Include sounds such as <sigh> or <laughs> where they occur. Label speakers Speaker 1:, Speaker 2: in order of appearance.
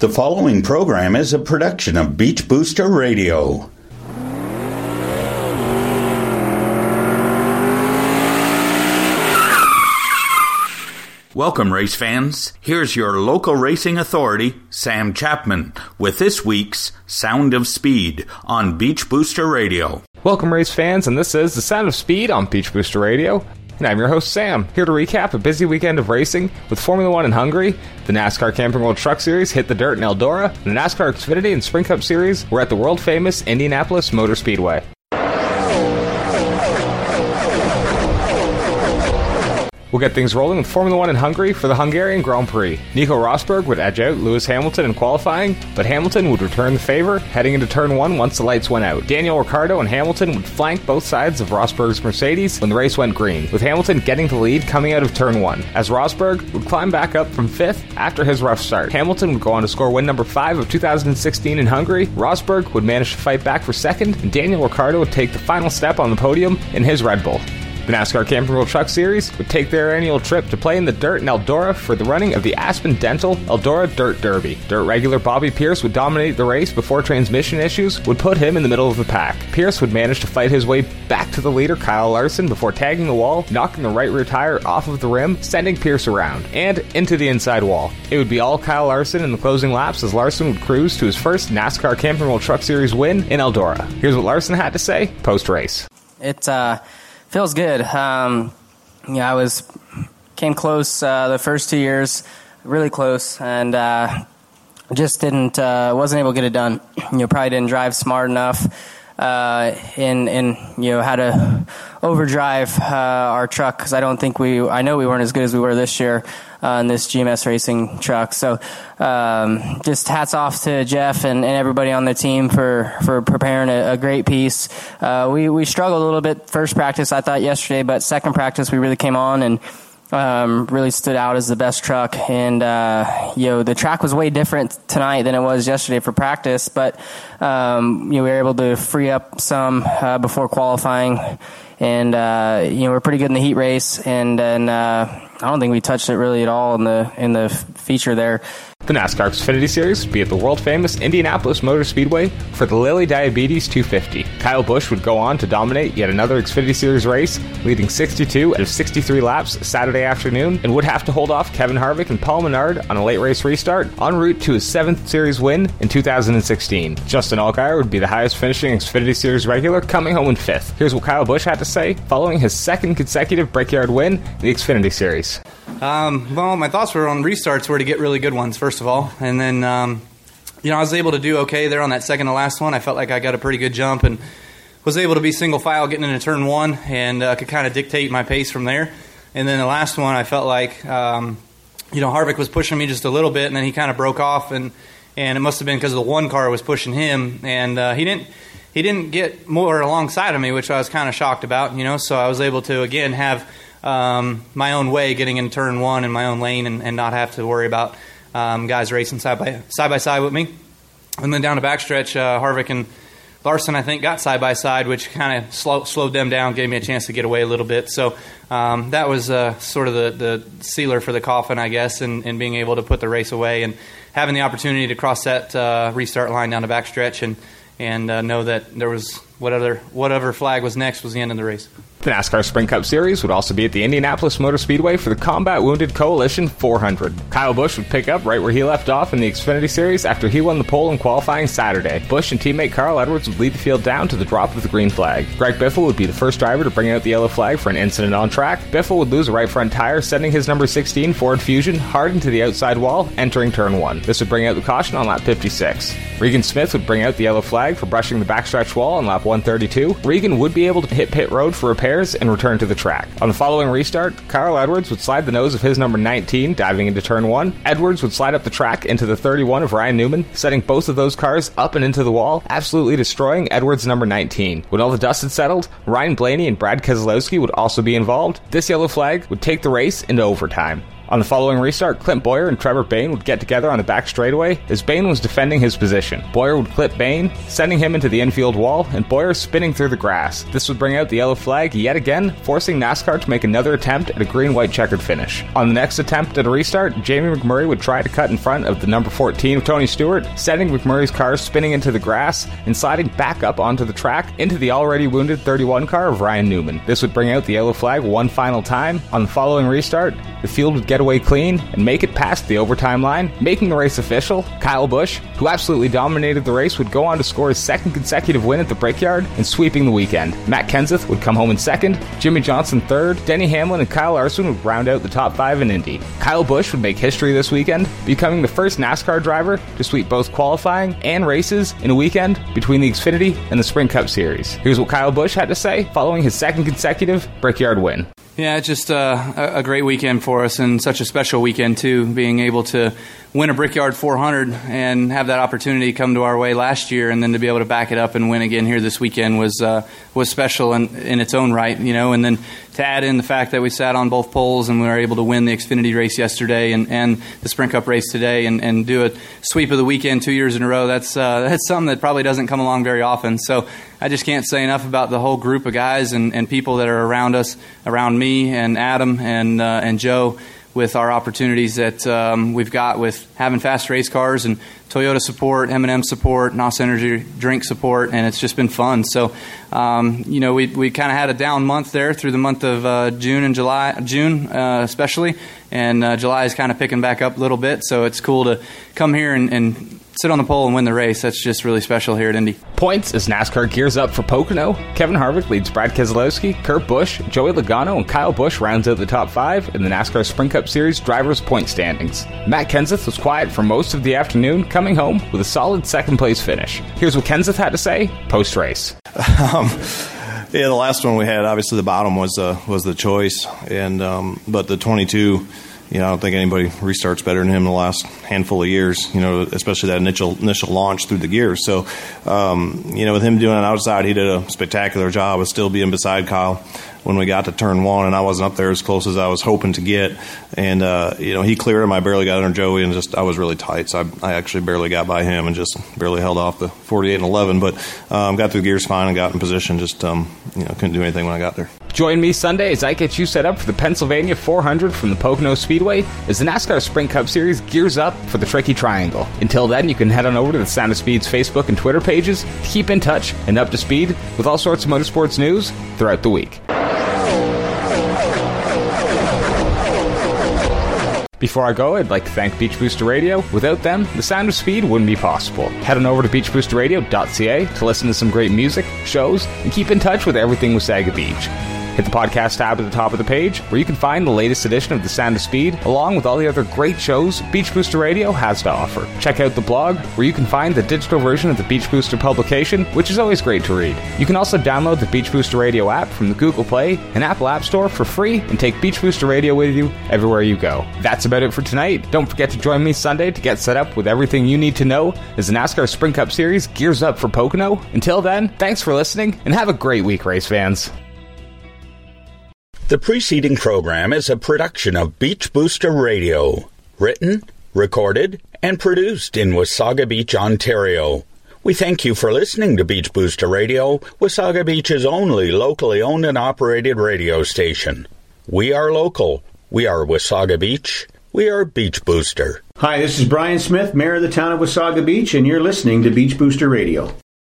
Speaker 1: The following program is a production of Beach Booster Radio. Welcome, race fans. Here's your local racing authority, Sam Chapman, with this week's Sound of Speed on Beach Booster Radio.
Speaker 2: Welcome, race fans, and this is the Sound of Speed on Beach Booster Radio. And I'm your host, Sam, here to recap a busy weekend of racing with Formula One in Hungary, the NASCAR Camping World Truck Series hit the dirt in Eldora, and the NASCAR Xfinity and Sprint Cup Series were at the world famous Indianapolis Motor Speedway. We'll get things rolling with Formula One in Hungary for the Hungarian Grand Prix. Nico Rosberg would edge out Lewis Hamilton in qualifying, but Hamilton would return the favor heading into turn one once the lights went out. Daniel Ricciardo and Hamilton would flank both sides of Rosberg's Mercedes when the race went green, with Hamilton getting the lead coming out of turn one, as Rosberg would climb back up from fifth after his rough start. Hamilton would go on to score win number five of 2016 in Hungary. Rosberg would manage to fight back for second, and Daniel Ricciardo would take the final step on the podium in his Red Bull. The NASCAR Camping World Truck Series would take their annual trip to play in the dirt in Eldora for the running of the Aspen Dental Eldora Dirt Derby. Dirt regular Bobby Pierce would dominate the race before transmission issues would put him in the middle of the pack. Pierce would manage to fight his way back to the leader Kyle Larson before tagging the wall, knocking the right rear tire off of the rim, sending Pierce around and into the inside wall. It would be all Kyle Larson in the closing laps as Larson would cruise to his first NASCAR Camping World Truck Series win in Eldora. Here's what Larson had to say post race.
Speaker 3: It's uh feels good. Um, yeah, I was came close uh, the first two years, really close, and uh, just didn't uh, wasn't able to get it done. You know, probably didn't drive smart enough, uh, and and you know how to overdrive uh, our truck because I don't think we I know we weren't as good as we were this year uh, this GMS racing truck. So um, just hats off to Jeff and, and, everybody on the team for, for preparing a, a great piece. Uh, we, we struggled a little bit first practice, I thought, yesterday, but second practice we really came on and um, really stood out as the best truck. And, uh, you know, the track was way different tonight than it was yesterday for practice, but, um, you know, we were able to free up some uh, before qualifying. And, uh, you know, we're pretty good in the heat race. And then, uh, I don't think we touched it really at all in the in the feature there.
Speaker 2: The NASCAR Xfinity Series would be at the world famous Indianapolis Motor Speedway for the Lilly Diabetes 250. Kyle Busch would go on to dominate yet another Xfinity Series race, leading 62 out of 63 laps Saturday afternoon, and would have to hold off Kevin Harvick and Paul Menard on a late race restart en route to his seventh Series win in 2016. Justin Allgaier would be the highest finishing Xfinity Series regular, coming home in fifth. Here's what Kyle Busch had to say following his second consecutive Brickyard win in the Xfinity Series.
Speaker 4: Um, well, my thoughts were on restarts were to get really good ones first of all, and then um, you know I was able to do okay there on that second to last one. I felt like I got a pretty good jump and was able to be single file getting into turn one and uh, could kind of dictate my pace from there. And then the last one, I felt like um, you know Harvick was pushing me just a little bit, and then he kind of broke off, and and it must have been because the one car was pushing him, and uh, he didn't he didn't get more alongside of me, which I was kind of shocked about. You know, so I was able to again have um, my own way, getting in turn one in my own lane, and, and not have to worry about um, guys racing side by side by side with me. And then down the backstretch, uh, Harvick and Larson, I think, got side by side, which kind of slow, slowed them down, gave me a chance to get away a little bit. So um, that was uh, sort of the, the sealer for the coffin, I guess, and, and being able to put the race away and having the opportunity to cross that uh, restart line down the backstretch and and uh, know that there was whatever whatever flag was next was the end of the race.
Speaker 2: The NASCAR Sprint Cup Series would also be at the Indianapolis Motor Speedway for the Combat Wounded Coalition 400. Kyle Busch would pick up right where he left off in the Xfinity Series after he won the pole in qualifying Saturday. Busch and teammate Carl Edwards would lead the field down to the drop of the green flag. Greg Biffle would be the first driver to bring out the yellow flag for an incident on track. Biffle would lose a right front tire, sending his number 16 Ford Fusion hard into the outside wall, entering turn 1. This would bring out the caution on lap 56. Regan Smith would bring out the yellow flag for brushing the backstretch wall on lap 132. Regan would be able to hit pit road for repairs and return to the track. On the following restart, Kyle Edwards would slide the nose of his number 19, diving into turn 1. Edwards would slide up the track into the 31 of Ryan Newman, setting both of those cars up and into the wall, absolutely destroying Edwards' number 19. When all the dust had settled, Ryan Blaney and Brad Keselowski would also be involved. This yellow flag would take the race into overtime. On the following restart, Clint Bowyer and Trevor Bayne would get together on the back straightaway as Bayne was defending his position. Bowyer would clip Bayne, sending him into the infield wall, and Bowyer spinning through the grass. This would bring out the yellow flag yet again, forcing NASCAR to make another attempt at a green white checkered finish. On the next attempt at a restart, Jamie McMurray would try to cut in front of the number 14 of Tony Stewart, sending McMurray's car spinning into the grass and sliding back up onto the track into the already wounded 31 car of Ryan Newman. This would bring out the yellow flag one final time. On the following restart, the field would get away clean and make it past the overtime line, making the race official. Kyle Busch, who absolutely dominated the race, would go on to score his second consecutive win at the Brickyard and sweeping the weekend. Matt Kenseth would come home in second, Jimmie Johnson third, Denny Hamlin and Kyle Larson would round out the top five in Indy. Kyle Busch would make history this weekend, becoming the first NASCAR driver to sweep both qualifying and races in a weekend between the Xfinity and the Sprint Cup Series. Here's what Kyle Busch had to say following his second consecutive Brickyard win.
Speaker 4: Yeah, it's just uh, a great weekend for us and such a special weekend, too, being able to win a Brickyard 400 and have that opportunity come to our way last year and then to be able to back it up and win again here this weekend was uh, was special in, in its own right, you know, and then to add in the fact that we sat on both poles and we were able to win the Xfinity race yesterday and, and the Sprint Cup race today and, and do a sweep of the weekend two years in a row, that's, uh, <laughs> that's something that probably doesn't come along very often. So I just can't say enough about the whole group of guys and, and people that are around us, around me and Adam and, uh, and Joe with our opportunities that um, we've got with having fast race cars and Toyota support, M&M support, NOS Energy drink support, and it's just been fun. So, um, you know, we, we kind of had a down month there through the month of uh, June and July, June uh, especially, and uh, July is kind of picking back up a little bit. So it's cool to come here and, and sit on the pole and win the race. That's just really special here at Indy.
Speaker 2: Points as NASCAR gears up for Pocono. Kevin Harvick leads Brad Keselowski, Kurt Busch, Joey Logano, and Kyle Busch rounds out the top five in the NASCAR Sprint Cup Series drivers' point standings. Matt Kenseth was quiet for most of the afternoon, coming home with a solid second place finish. Here's what Kenseth had to say post race. <laughs>
Speaker 5: Um, yeah, the last one we had, obviously the bottom was uh, was the choice, and um, but the 22 you know, I don't think anybody restarts better than him in the last handful of years. You know, especially that initial initial launch through the gears. So, um, you know, with him doing it outside, he did a spectacular job of still being beside Kyle when we got to turn one, and I wasn't up there as close as I was hoping to get. And uh, you know, he cleared him. I barely got under Joey, and just I was really tight, so I, I actually barely got by him, and just barely held off the 48 and 11. But um, got through gears fine and got in position. Just um, you know, couldn't do anything when I got there.
Speaker 2: Join me Sunday as I get you set up for the Pennsylvania 400 from the Pocono Speedway as the NASCAR Sprint Cup Series gears up for the Tricky Triangle. Until then, you can head on over to the Sound of Speed's Facebook and Twitter pages to keep in touch and up to speed with all sorts of motorsports news throughout the week. Before I go, I'd like to thank Beach Booster Radio. Without them, the sound of speed wouldn't be possible. Head on over to beachboosterradio.ca to listen to some great music, shows, and keep in touch with everything Wasaga Beach. Hit the podcast tab at the top of the page, where you can find the latest edition of The Sound of Speed, along with all the other great shows Beach Booster Radio has to offer. Check out the blog, where you can find the digital version of the Beach Booster publication, which is always great to read. You can also download the Beach Booster Radio app from the Google Play and Apple App Store for free and take Beach Booster Radio with you everywhere you go. That's about it for tonight. Don't forget to join me Sunday to get set up with everything you need to know as the NASCAR Sprint Cup Series gears up for Pocono. Until then, thanks for listening and have a great week, race fans.
Speaker 1: The preceding program is a production of Beach Booster Radio, written, recorded, and produced in Wasaga Beach, Ontario. We thank you for listening to Beach Booster Radio, Wasaga Beach's only locally owned and operated radio station. We are local. We are Wasaga Beach. We are Beach Booster.
Speaker 6: Hi, this is Brian Smith, Mayor of the town of Wasaga Beach, and you're listening to Beach Booster Radio.